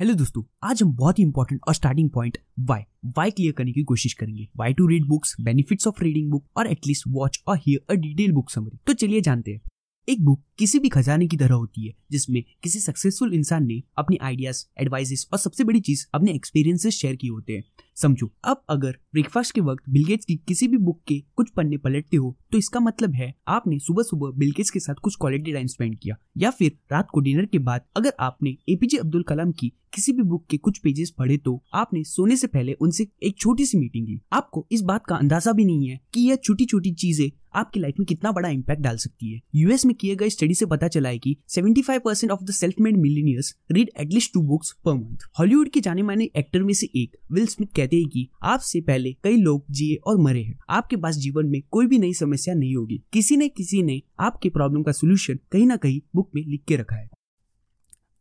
Hello दोस्तों, आज हम बहुत ही इंपॉर्टेंट और starting point why why clear करने की कोशिश करेंगे। Why to read books benefits of reading book और एटलीस्ट वॉच और hear a detail book summary तो चलिए जानते हैं। एक बुक किसी भी खजाने की तरह होती है, जिसमें किसी सक्सेसफुल इंसान ने अपनी आइडियाज़ एडवाइजेस और सबसे बड़ी चीज़ अपने एक्सपीरियंसेस शेयर किए होते हैं। समझो, अब अगर ब्रेकफास्ट के वक्त बिलगेट्स की किसी भी बुक के कुछ पन्ने पलटते हो तो इसका मतलब है, आपने सुबह सुबह बिलगेट्स के साथ कुछ क्वालिटी टाइम स्पेंड किया। या फिर रात को डिनर के बाद अगर आपने एपीजे अब्दुल कलाम की किसी भी बुक के कुछ पेजेस पढ़े तो आपने सोने से पहले उनसे एक छोटी सी मीटिंग ली। आपको इस बात का अंदाज़ा भी नहीं है कि यह छोटी छोटी चीज़ें आपकी लाइफ में कितना बड़ा इम्पैक्ट डाल सकती है। यूएस में किए गए स्टडी से पता चला है कि 75 percent of the self made millionaires read at least two books per month Hollywood के जाने माने एक्टर में से एक विल स्मिथ कहते हैं कि आपसे पहले कई लोग जिए और मरे हैं। आपके पास जीवन में कोई भी नई समस्या नहीं होगी। किसी ने किसी ने आपके प्रॉब्लम का सोल्यूशन कहीं ना कहीं बुक में लिख के रखा है।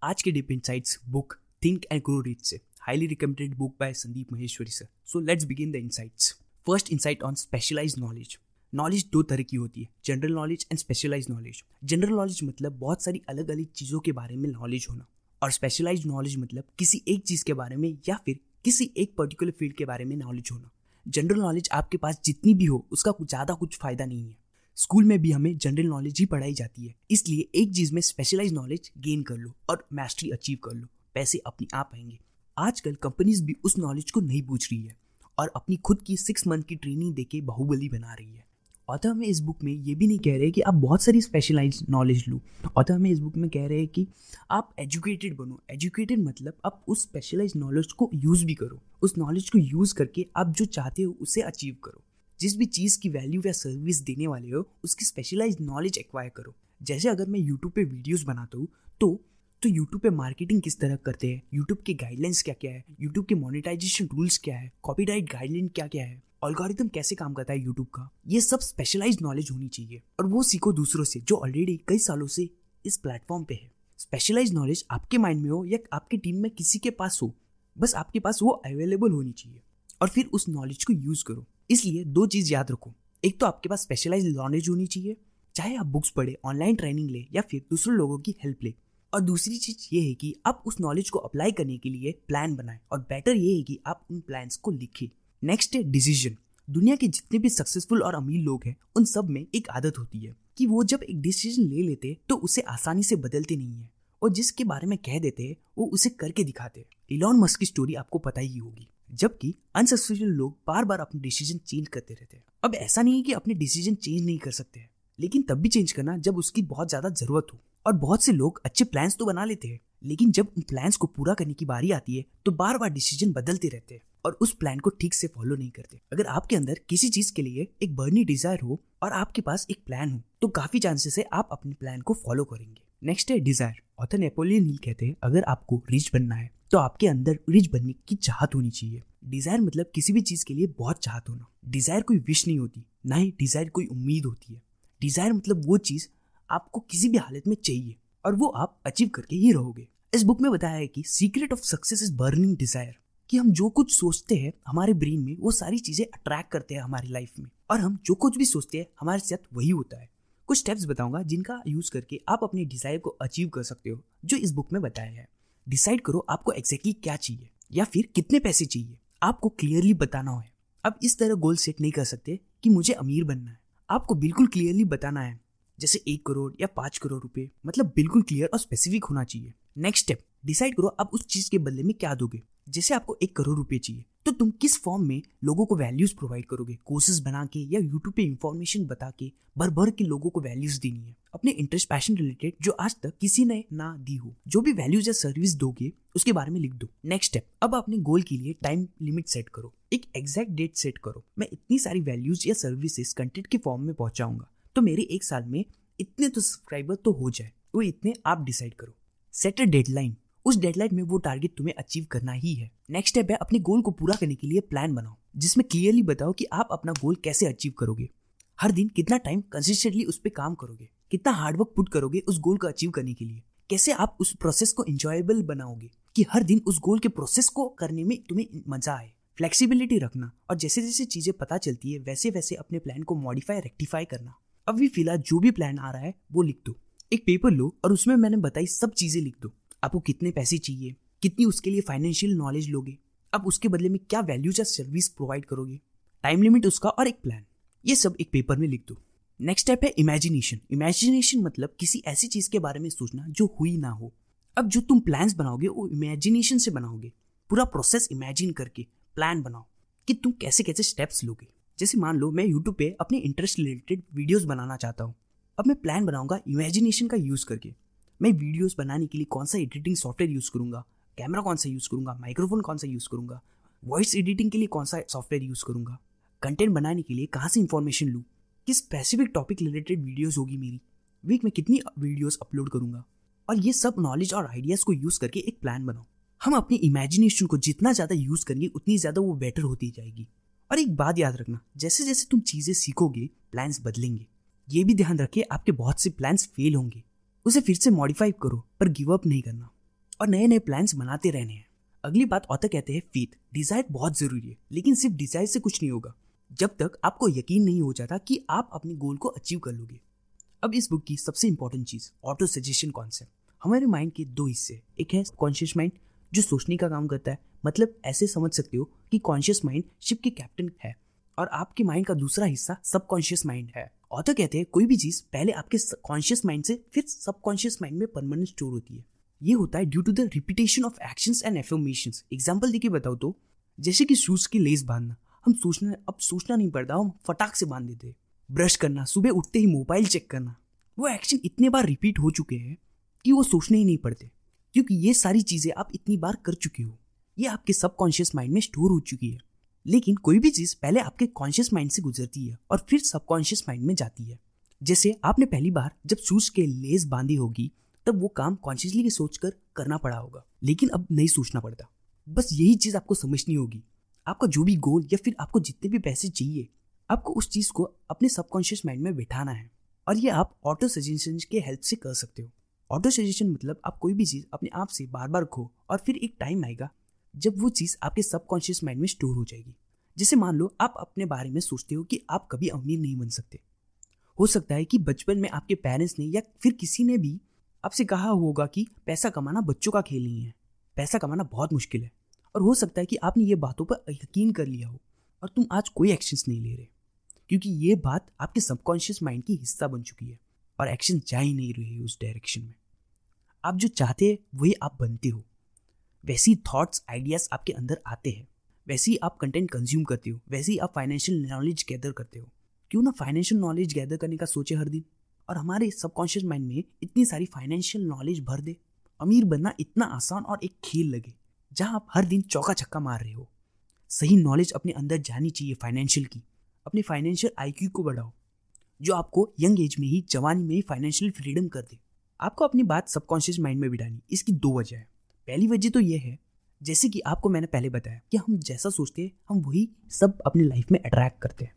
आज के deep insights book think and grow rich से highly recommended book by Sandeep Maheshwari sir so let's begin the insights first insight on specialize knowledge knowledge दो तरह की होती है general knowledge and specialize knowledge general knowledge मतलब बहुत सारी अलग अलग चीज़ों के बारे में नॉलेज होना। और स्पेशलाइज नॉलेज मतलब किसी एक चीज़ के बारे में या फिर किसी एक पर्टिकुलर फ़ील्ड के बारे में नॉलेज होना। जनरल नॉलेज आपके पास जितनी भी हो, उसका कुछ ज़्यादा कुछ फ़ायदा नहीं है। स्कूल में भी हमें जनरल नॉलेज ही पढ़ाई जाती है। इसलिए एक चीज़ में स्पेशलाइज नॉलेज गेन कर लो और मास्टरी अचीव कर लो। पैसे अपने आप आएँगे। आजकल कंपनीज़ भी उस नॉलेज को नहीं पूछ रही है और अपनी खुद की सिक्स मंथ की ट्रेनिंग देके बाहुबली बना रही है। ऑथर हमें इस बुक में ये भी नहीं कह रहे कि आप बहुत सारी स्पेशलाइज नॉलेज लो। ऑथर हमें इस बुक में कह रहे हैं कि आप एजुकेटेड बनो। एजुकेटेड मतलब आप उस स्पेशलाइज नॉलेज को यूज़ भी करो। उस नॉलेज को यूज़ करके आप जो चाहते हो उसे अचीव करो। जिस भी चीज़ की वैल्यू या सर्विस देने वाले हो, उसकी स्पेशलाइज नॉलेज एक्वायर करो। जैसे अगर मैं यूट्यूब पे वीडियोस बनाता हूँ तो तो यूट्यूब पे मार्केटिंग किस तरह करते हैं? यूट्यूब के गाइडलाइंस क्या क्या है? यूट्यूब के मोनेटाइजेशन रूल्स क्या है? कॉपीराइट गाइडलाइन क्या क्या है? ऑलगोरिथम कैसे काम करता है यूट्यूब का, ये सब स्पेशलाइज नॉलेज होनी चाहिए। और वो सीखो दूसरों से, जो ऑलरेडी कई सालों से इस प्लेटफॉर्म पे है। स्पेशलाइज नॉलेज आपके माइंड में हो या आपकी टीम में किसी के पास हो, बस आपके पास वो अवेलेबल होनी चाहिए। और फिर उस नॉलेज को यूज़ करो। इसलिए दो चीज़ याद रखो। एक तो आपके पास स्पेशलाइज नॉलेज होनी चाहिए, चाहे आप बुक्स पढ़े ऑनलाइन ट्रेनिंग ले, या फिर दूसरे लोगों की हेल्प ले। और दूसरी चीज़ ये है कि आप उस नॉलेज को अप्लाई करने के लिए प्लान बनाएँ। और बेटर ये है कि आप उन प्लान्स को लिखें। नेक्स्ट है डिसीज़न दुनिया के जितने भी सक्सेसफुल और अमीर लोग हैं, उन सब में एक आदत होती है कि वो जब एक डिसीज़न ले लेते तो उसे आसानी से बदलते नहीं है। और जिसके बारे में कह देते हैं वो उसे करके दिखाते। इलॉन मस्क की स्टोरी आपको पता ही होगी। जबकि अनसक्सेसफुल लोग बार बार अपने डिसीज़न चेंज करते रहते हैं। अब ऐसा नहीं है कि अपने डिसीज़न चेंज नहीं कर सकते लेकिन तब भी चेंज करना जब उसकी बहुत ज़्यादा ज़रूरत हो। और बहुत से लोग अच्छे प्लान्स तो बना लेते हैं, लेकिन जब उन प्लान्स को पूरा करने की बारी आती है तो बार बार डिसीज़न बदलते रहते हैं। और उस प्लान को ठीक से फॉलो नहीं करते। अगर आपके अंदर किसी चीज़ के लिए एक बर्नी डिज़ायर हो और आपके पास एक प्लान हो तो काफ़ी चांसेस है आप अपने प्लान को फॉलो करेंगे। नेक्स्ट है डिज़ायर ऑथर नेपोलियन हिल कहते हैं, अगर आपको रिच बनना है तो आपके अंदर रिच बनने की चाहत होनी चाहिए। डिज़ायर मतलब किसी भी चीज़ के लिए बहुत चाहत होना। डिज़ायर कोई विश नहीं होती, ना ही डिज़ायर कोई उम्मीद होती है। डिज़ायर मतलब वो चीज़ आपको किसी भी हालत में चाहिए और वो आप अचीव करके ही रहोगे। इस बुक में बताया है कि secret of success is burning desire कि हम जो कुछ सोचते हैं हमारे ब्रेन में, वो सारी चीज़ें अट्रैक्ट करते हैं हमारी लाइफ में। और हम जो कुछ भी सोचते हैं, हमारे साथ वही होता है। कुछ स्टेप्स बताऊँगा जिनका यूज़ करके आप अपने डिज़ायर को अचीव कर सकते हो, जो इस बुक में बताया है। डिसाइड करो आपको एग्जैक्टली क्या चाहिए, या फिर कितने पैसे चाहिए। आपको क्लियरली बताना है। अब इस तरह गोल सेट नहीं कर सकते कि मुझे अमीर बनना है। आपको बिल्कुल क्लियरली बताना है, जैसे एक करोड़ या पाँच करोड़ रुपए मतलब बिल्कुल क्लियर और स्पेसिफिक होना चाहिए। नेक्स्ट स्टेप डिसाइड करो आप उस चीज़ के बदले में क्या दोगे। जैसे आपको एक करोड़ रुपए चाहिए। तो तुम किस फॉर्म में लोगों को वैल्यूज़ प्रोवाइड करोगे? कोर्सेज बना के या यूट्यूब पे इंफॉर्मेशन बता के भर भर के लोगों को वैल्यूज़ देनी है। अपने इंटरेस्ट पैशन रिलेटेड जो आज तक किसी ने ना दी हो। जो भी वैल्यूज़ या सर्विस दोगे, उसके बारे में लिख दो। नेक्स्ट स्टेप अब अपने गोल के लिए टाइम लिमिट सेट करो। एक एग्जैक्ट डेट सेट करो। मैं इतनी सारी वैल्यूज़ या सर्विसेज़ कंटेंट के फॉर्म में पहुंचाऊँगा। तो मेरे एक साल में इतने तो सब्सक्राइबर तो हो जाए। वो इतने आप डिसाइड करो। सेट अ डेडलाइन उस डेडलाइन में वो टारगेट तुम्हें अचीव करना ही है। नेक्स्ट स्टेप है अपने गोल को पूरा करने के लिए प्लान बनाओ, जिसमें क्लियरली बताओ कि आप अपना गोल कैसे अचीव करोगे। हर दिन कितना टाइम कंसिस्टेंटली उस पर काम करोगे, कितना हार्डवर्क पुट करोगे उस गोल को अचीव करने के लिए। कैसे आप उस प्रोसेस को इंजॉयबल बनाओगे कि हर दिन उस गोल के प्रोसेस को करने में तुम्हें मज़ा आए। फ्लेक्सिबिलिटी रखना और जैसे जैसे चीज़ें पता चलती है, वैसे वैसे अपने प्लान को मॉडिफाई रेक्टिफाई करना। अभी फ़िलहाल जो भी प्लान आ रहा है, वो लिख दो। एक पेपर लो और उसमें मैंने बताई सब चीज़ें लिख दो। आपको कितने पैसे चाहिए, कितनी उसके लिए फाइनेंशियल नॉलेज लोगे अब उसके बदले में क्या वैल्यूज़ या सर्विस प्रोवाइड करोगे टाइम लिमिट उसका और एक प्लान ये सब एक पेपर में लिख दो। नेक्स्ट स्टेप है इमेजिनेशन इमेजिनेशन मतलब किसी ऐसी चीज़ के बारे में सोचना जो हुई ना हो। अब जो तुम प्लान्स बनाओगे, वो इमेजिनेशन से बनाओगे। पूरा प्रोसेस इमेजिन करके प्लान बनाओ कि तुम कैसे कैसे स्टेप्स लोगे। जैसे मान लो मैं यूट्यूब पे अपने इंटरेस्ट रिलेटेड वीडियोस बनाना चाहता हूँ। अब मैं प्लान बनाऊँगा इमेजिनेशन का यूज़ करके। मैं वीडियोस बनाने के लिए कौन सा एडिटिंग सॉफ्टवेयर यूज़ करूँगा? कैमरा कौन सा यूज़ करूँगा? माइक्रोफोन कौन सा यूज़ करूँगा? वॉइस एडिटिंग के लिए कौन सा सॉफ्टवेयर यूज़ करूँगा? कंटेंट बनाने के लिए कहाँ से इन्फॉर्मेशन लूँ? किस स्पेसिफिक टॉपिक रिलेटेड वीडियोज़ होगी मेरी? वीक में कितनी वीडियोज़ अपलोड करूँगा? और ये सब नॉलेज और आइडियाज़ को यूज़ करके एक प्लान बनाओ हम अपनी इमेजिनेशन को जितना ज़्यादा यूज़ करेंगे, उतनी ज़्यादा वो बेटर होती जाएगी। और एक बात याद रखना जैसे जैसे तुम चीज़ें सीखोगे प्लान्स बदलेंगे। ये भी ध्यान रखिए, आपके बहुत से प्लान्स फेल होंगे। उसे फिर से मॉडिफाई करो, पर गिव अप नहीं करना। और नए नए प्लान्स बनाते रहने हैं। अगली बात ऑथर कहते हैं फीत डिज़ायर बहुत ज़रूरी है, लेकिन सिर्फ़ डिज़ायर से कुछ नहीं होगा। जब तक आपको यकीन नहीं हो जाता कि आप अपने गोल को अचीव कर लोगे। अब इस बुक की सबसे इंपॉर्टेंट चीज़ ऑटो सजेशन कॉन्सेप्ट हमारे माइंड के दो हिस्से, एक है कॉन्शियस माइंड जो सोचने का काम करता है। मतलब ऐसे समझ सकते हो कि कॉन्शियस माइंड शिप के कैप्टन है, और आपके माइंड का दूसरा हिस्सा सबकॉन्शियस माइंड है। ऑथर कहते हैं, कोई भी चीज़ पहले आपके कॉन्शियस माइंड से, फिर सबकॉन्शियस माइंड में परमानेंट स्टोर होती है। ये होता है due to the repetition of actions and affirmations example देखिए बताओ तो जैसे कि शूज़ की लेस बांधना। हम सोचना, अब सोचना नहीं पड़ता, हम फटाक से बाँध देते ब्रश करना, सुबह उठते ही मोबाइल चेक करना। वो एक्शन इतने बार रिपीट हो चुके हैं कि वो सोचने ही नहीं पड़ते। क्योंकि ये सारी चीज़ें आप इतनी बार कर चुके हो। ये आपके सबकॉन्शियस माइंड में स्टोर हो चुकी है। लेकिन कोई भी चीज़ पहले आपके कॉन्शियस माइंड से गुजरती है और फिर सबकॉन्शियस माइंड में जाती है। जैसे आपने पहली बार जब शूज़ के लेस बांधी होगी, तब वो काम कॉन्शियसली सोचकर करना पड़ा होगा, लेकिन अब नहीं सोचना पड़ता। बस यही चीज़ आपको समझनी होगी। आपका जो भी गोल या फिर आपको जितने भी पैसे चाहिए, आपको उस चीज़ को अपने सबकॉन्शियस माइंड में बिठाना है। और ये आप ऑटो सजेशन के हेल्प से कर सकते हो। ऑटो सजेशन मतलब आप कोई भी चीज़ अपने आप से बार बार खो और फिर एक टाइम आएगा जब वो चीज़ आपके सबकॉन्शियस माइंड में स्टोर हो जाएगी। जैसे मान लो, आप अपने बारे में सोचते हो कि आप कभी अमीर नहीं बन सकते। हो सकता है कि बचपन में आपके पेरेंट्स ने या फिर किसी ने भी आपसे कहा होगा कि पैसा कमाना बच्चों का खेल नहीं है। पैसा कमाना बहुत मुश्किल है। और हो सकता है कि आपने ये बातों पर यकीन कर लिया हो और तुम आज कोई एक्शंस नहीं ले रहे। क्योंकि ये बात आपके सबकॉन्शियस माइंड की हिस्सा बन चुकी है और एक्शन जा ही नहीं रही उस डायरेक्शन में। आप जो चाहते हैं, वही आप बनते हो। वैसी थॉट्स आइडियाज़ आपके अंदर आते हैं। वैसे ही आप कंटेंट कंज्यूम करते हो। वैसे ही आप फाइनेंशियल नॉलेज गैदर करते हो। क्यों ना फाइनेंशियल नॉलेज गैदर करने का सोचे हर दिन? और हमारे सबकॉन्शियस माइंड में इतनी सारी फाइनेंशियल नॉलेज भर दे। अमीर बनना इतना आसान और एक खेल लगे, जहाँ आप हर दिन चौका छक्का मार रहे हो। सही नॉलेज अपने अंदर जानी चाहिए फाइनेंशियल की। अपने फाइनेंशियल आईक्यू को बढ़ाओ, जो आपको यंग एज में ही, जवानी में ही फाइनेंशियल फ्रीडम कर दे। आपको अपनी बात सबकॉन्शियस माइंड में बिठानी, इसकी दो वजह है। पहली वजह तो यह है, जैसे कि आपको मैंने पहले बताया कि हम जैसा सोचते हैं, हम वही सब अपनी लाइफ में अट्रैक्ट करते हैं।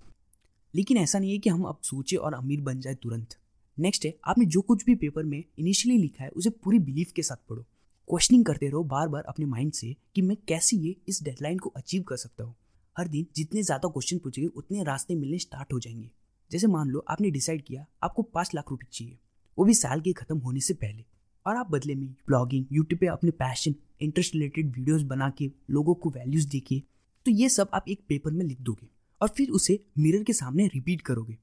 लेकिन ऐसा नहीं है कि हम अब सोचे और अमीर बन जाए तुरंत। नेक्स्ट है, आपने जो कुछ भी पेपर में इनिशियली लिखा है, उसे पूरी बिलीफ के साथ पढ़ो। क्वेश्चनिंग करते रहो बार बार अपने माइंड से कि मैं कैसे ये, इस डेडलाइन को अचीव कर सकता हूँ। हर दिन जितने ज़्यादा क्वेश्चन पूछेंगे, उतने रास्ते मिलने स्टार्ट हो जाएँगे। जैसे मान लो, आपने डिसाइड किया, आपको पाँच लाख रुपये चाहिए, वो भी साल के ख़त्म होने से पहले। और आप बदले में ब्लॉगिंग यूट्यूब पे अपने पैशन इंटरेस्ट रिलेटेड वीडियोस बना के लोगों को वैल्यूज़ देखिए तो ये सब आप एक पेपर में लिख दोगे और फिर उसे मिरर के सामने रिपीट करोगे।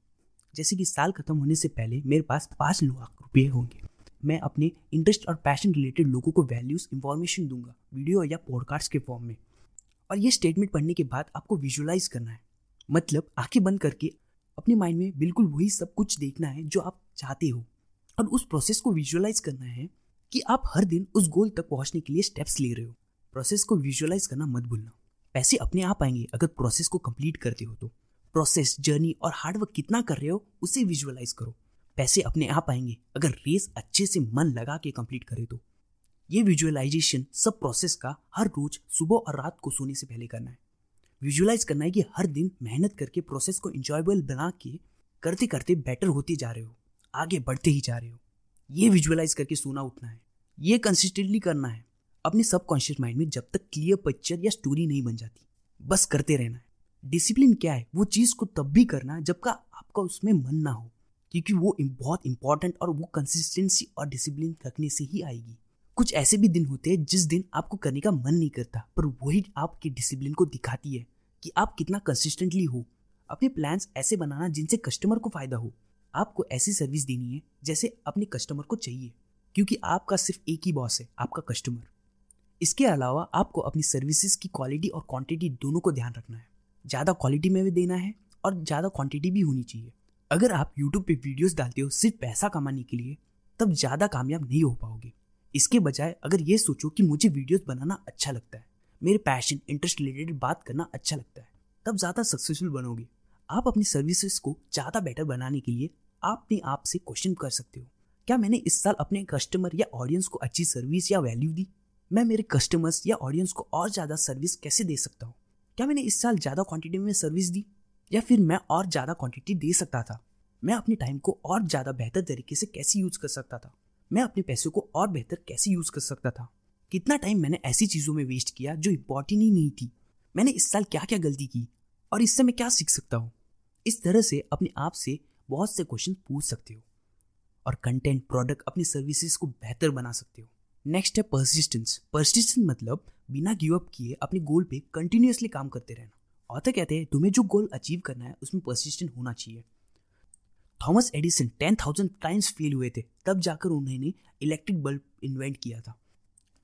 जैसे कि साल खत्म होने से पहले मेरे पास पाँच लाख रुपये होंगे। मैं अपने इंटरेस्ट और पैशन रिलेटेड लोगों को वैल्यूज़ इंफॉर्मेशन दूँगा वीडियो या पॉडकास्ट के फॉर्म में। और ये स्टेटमेंट पढ़ने के बाद आपको विजुअलाइज करना है। मतलब आँखें बंद करके अपने माइंड में बिल्कुल वही सब कुछ देखना है जो आप चाहते हो। और उस प्रोसेस को विजुअलाइज करना है कि आप हर दिन उस गोल तक पहुँचने के लिए स्टेप्स ले रहे हो। प्रोसेस को विजुअलाइज करना मत भूलना। पैसे अपने आप आएँगे अगर प्रोसेस को कंप्लीट करते हो तो। प्रोसेस जर्नी और हार्डवर्क कितना कर रहे हो, उसे विजुअलाइज करो। पैसे अपने आप आएँगे अगर रेस अच्छे से मन लगा के कंप्लीट करे तो। ये विजुअलाइजेशन सब प्रोसेस का हर रोज सुबह और रात को सोने से पहले करना है। विजुअलाइज करना है कि हर दिन मेहनत करके प्रोसेस को इंजॉयबल बना के करते करते बेटर होते जा रहे हो। आगे बढ़ते ही जा रहे हो। ये विजुअलाइज करके सोना उठना है। ये कंसिस्टेंटली करना है। अपने सबकॉन्शियस माइंड में जब तक क्लियर पिक्चर या स्टोरी नहीं बन जाती, बस करते रहना है। डिसिप्लिन क्या है? वो चीज़ को तब भी करना जब का आपका उसमें मन ना हो। क्योंकि वो बहुत इंपॉर्टेंट और वो कंसिस्टेंसी और डिसिप्लिन रखने से ही आएगी। कुछ ऐसे भी दिन होते हैं जिस दिन आपको करने का मन नहीं करता, पर वही आपके डिसिप्लिन को दिखाती है कि आप कितना कंसिस्टेंटली हो। अपने प्लान्स ऐसे बनाना जिनसे कस्टमर को फ़ायदा हो। आपको ऐसी सर्विस देनी है जैसे अपने कस्टमर को चाहिए, क्योंकि आपका सिर्फ़ एक ही बॉस है, आपका कस्टमर। इसके अलावा आपको अपनी सर्विसेज़ की क्वालिटी और क्वांटिटी दोनों को ध्यान रखना है। ज़्यादा क्वालिटी में भी देना है और ज़्यादा क्वांटिटी भी होनी चाहिए। अगर आप यूट्यूब पे वीडियोस डालते हो सिर्फ़ पैसा कमाने के लिए, तब ज़्यादा कामयाब नहीं हो पाओगे। इसके बजाय अगर ये सोचो कि मुझे वीडियोस बनाना अच्छा लगता है, मेरे पैशन इंटरेस्ट रिलेटेड बात करना अच्छा लगता है, तब ज़्यादा सक्सेसफुल बनोगे। आप अपनी सर्विसेज़ को ज़्यादा बेटर बनाने के लिए अपने आप से क्वेश्चन कर सकते हो। क्या मैंने इस साल अपने कस्टमर या ऑडियंस को अच्छी सर्विस या वैल्यू दी? मैं मेरे कस्टमर्स या ऑडियंस को और ज़्यादा सर्विस कैसे दे सकता हूँ? क्या मैंने इस साल ज़्यादा क्वांटिटी में सर्विस दी? या फिर मैं और ज़्यादा क्वांटिटी दे सकता था? मैं अपने टाइम को और ज़्यादा बेहतर तरीके से कैसे यूज़ कर सकता था? मैं अपने पैसों को और बेहतर कैसे यूज़ कर सकता था? कितना टाइम मैंने ऐसी चीज़ों में वेस्ट किया जो इंपॉर्टेंट ही नहीं थी? मैंने इस साल क्या क्या गलती की? और इससे मैं क्या सीख सकता हूँ? इस तरह से अपने आप से बहुत से क्वेश्चन पूछ सकते हो और कंटेंट प्रोडक्ट अपनी सर्विसेज़ को बेहतर बना सकते हो। नेक्स्ट है परसिस्टेंस परसिस्टेंस मतलब बिना गिव अप किए अपने गोल पे कंटिन्यूसली काम करते रहना। ऑथर कहते हैं, तुम्हें जो गोल अचीव करना है, उसमें परसिस्टेंट होना चाहिए। Thomas Edison ten thousand times fail हुए थे, तब जाकर उन्होंने इलेक्ट्रिक बल्ब इन्वेंट किया था।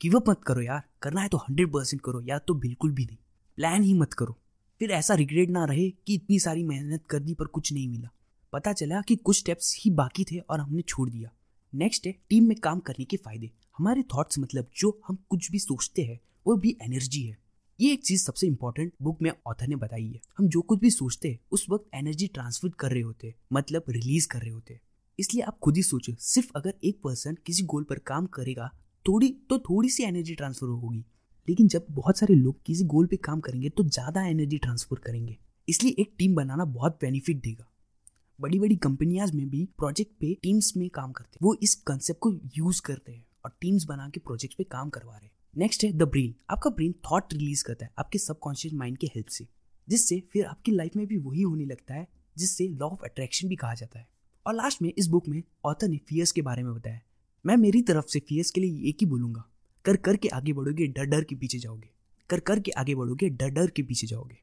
गिव अप मत करो यार, करना है तो हंड्रेड परसेंट करो, या तो बिल्कुल भी नहीं। प्लान ही मत करो। फिर ऐसा रिग्रेट ना रहे कि इतनी सारी मेहनत कर दी पर कुछ नहीं मिला। पता चला कि कुछ स्टेप्स ही बाकी थे और हमने छोड़ दिया। नेक्स्ट है टीम में काम करने के फ़ायदे। हमारे थॉट्स मतलब जो हम कुछ भी सोचते हैं, वो भी एनर्जी है। ये एक चीज़ सबसे इम्पोर्टेंट बुक में ऑथर ने बताई है। हम जो कुछ भी सोचते हैं, उस वक्त एनर्जी ट्रांसफ़र कर रहे होते मतलब रिलीज़ कर रहे होते इसलिए आप खुद ही सोचो, सिर्फ़ अगर एक पर्सन किसी गोल पर काम करेगा, थोड़ी तो थोड़ी सी एनर्जी ट्रांसफ़र होगी। लेकिन जब बहुत सारे लोग किसी गोल पे काम करेंगे तो ज़्यादा एनर्जी ट्रांसफ़र करेंगे। इसलिए एक टीम बनाना बहुत बेनिफिट देगा। बड़ी बड़ी कंपनियाँ में भी प्रोजेक्ट पे टीम्स में काम करते हैं। वो इस कंसेप्ट को यूज़ करते हैं और टीम्स बना के प्रोजेक्ट पे काम करवा रहे हैं। नेक्स्ट है द ब्रेन आपका ब्रेन थॉट रिलीज़ करता है आपके सबकॉन्शियस माइंड के हेल्प से, जिससे फिर आपकी लाइफ में भी वही होने लगता है, जिससे लॉ ऑफ़ अट्रैक्शन भी कहा जाता है। और लास्ट में इस बुक में ऑथर ने फियर्स के बारे में बताया। मैं मेरी तरफ़ से फियर्स के लिए एक ही बोलूँगा। कर कर के आगे बढ़ोगे डर डर के पीछे जाओगे। कर कर के आगे बढ़ोगे डर डर के पीछे जाओगे।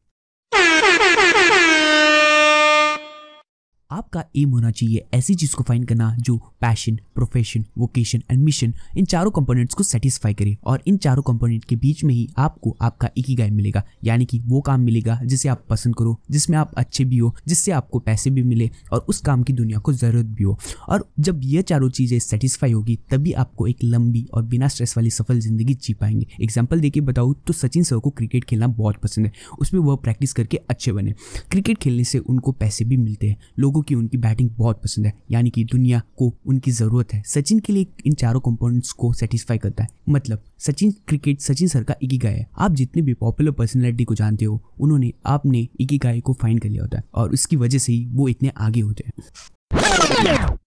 आपका एम होना चाहिए ऐसी चीज़ को फाइंड करना जो passion profession vocation and mission इन चारों कंपोनेंट्स को सेटिस्फाई करे और इन चारों कंपोनेंट के बीच में ही आपको आपका एक ही गाय मिलेगा। यानी कि वो काम मिलेगा जिसे आप पसंद करो, जिसमें आप अच्छे भी हो, जिससे आपको पैसे भी मिले और उस काम की दुनिया को ज़रूरत भी हो। और जब ये चारों चीज़ें सेटिस्फाई होगी, तभी आपको एक लंबी और बिना स्ट्रेस वाली सफल ज़िंदगी जी पाएँगे। एग्ज़ाम्पल देके बताऊँ तो सचिन सर को क्रिकेट खेलना बहुत पसंद है। उसमें वह प्रैक्टिस करके अच्छे बने। क्रिकेट खेलने से उनको पैसे भी मिलते हैं। लोगों लोगों की उनकी बैटिंग बहुत पसंद है, यानी कि दुनिया को उनकी ज़रूरत है। सचिन के लिए इन चारों कंपोनेंट्स को सेटिस्फाई करता है। मतलब सचिन क्रिकेट सचिन सर का इकिगाई है। आप जितने भी पॉपुलर पर्सनैलिटी को जानते हो, उन्होंने आपने इकिगाई को फाइन कर लिया होता है और उसकी वजह से ही वो इतने आगे होते हैं।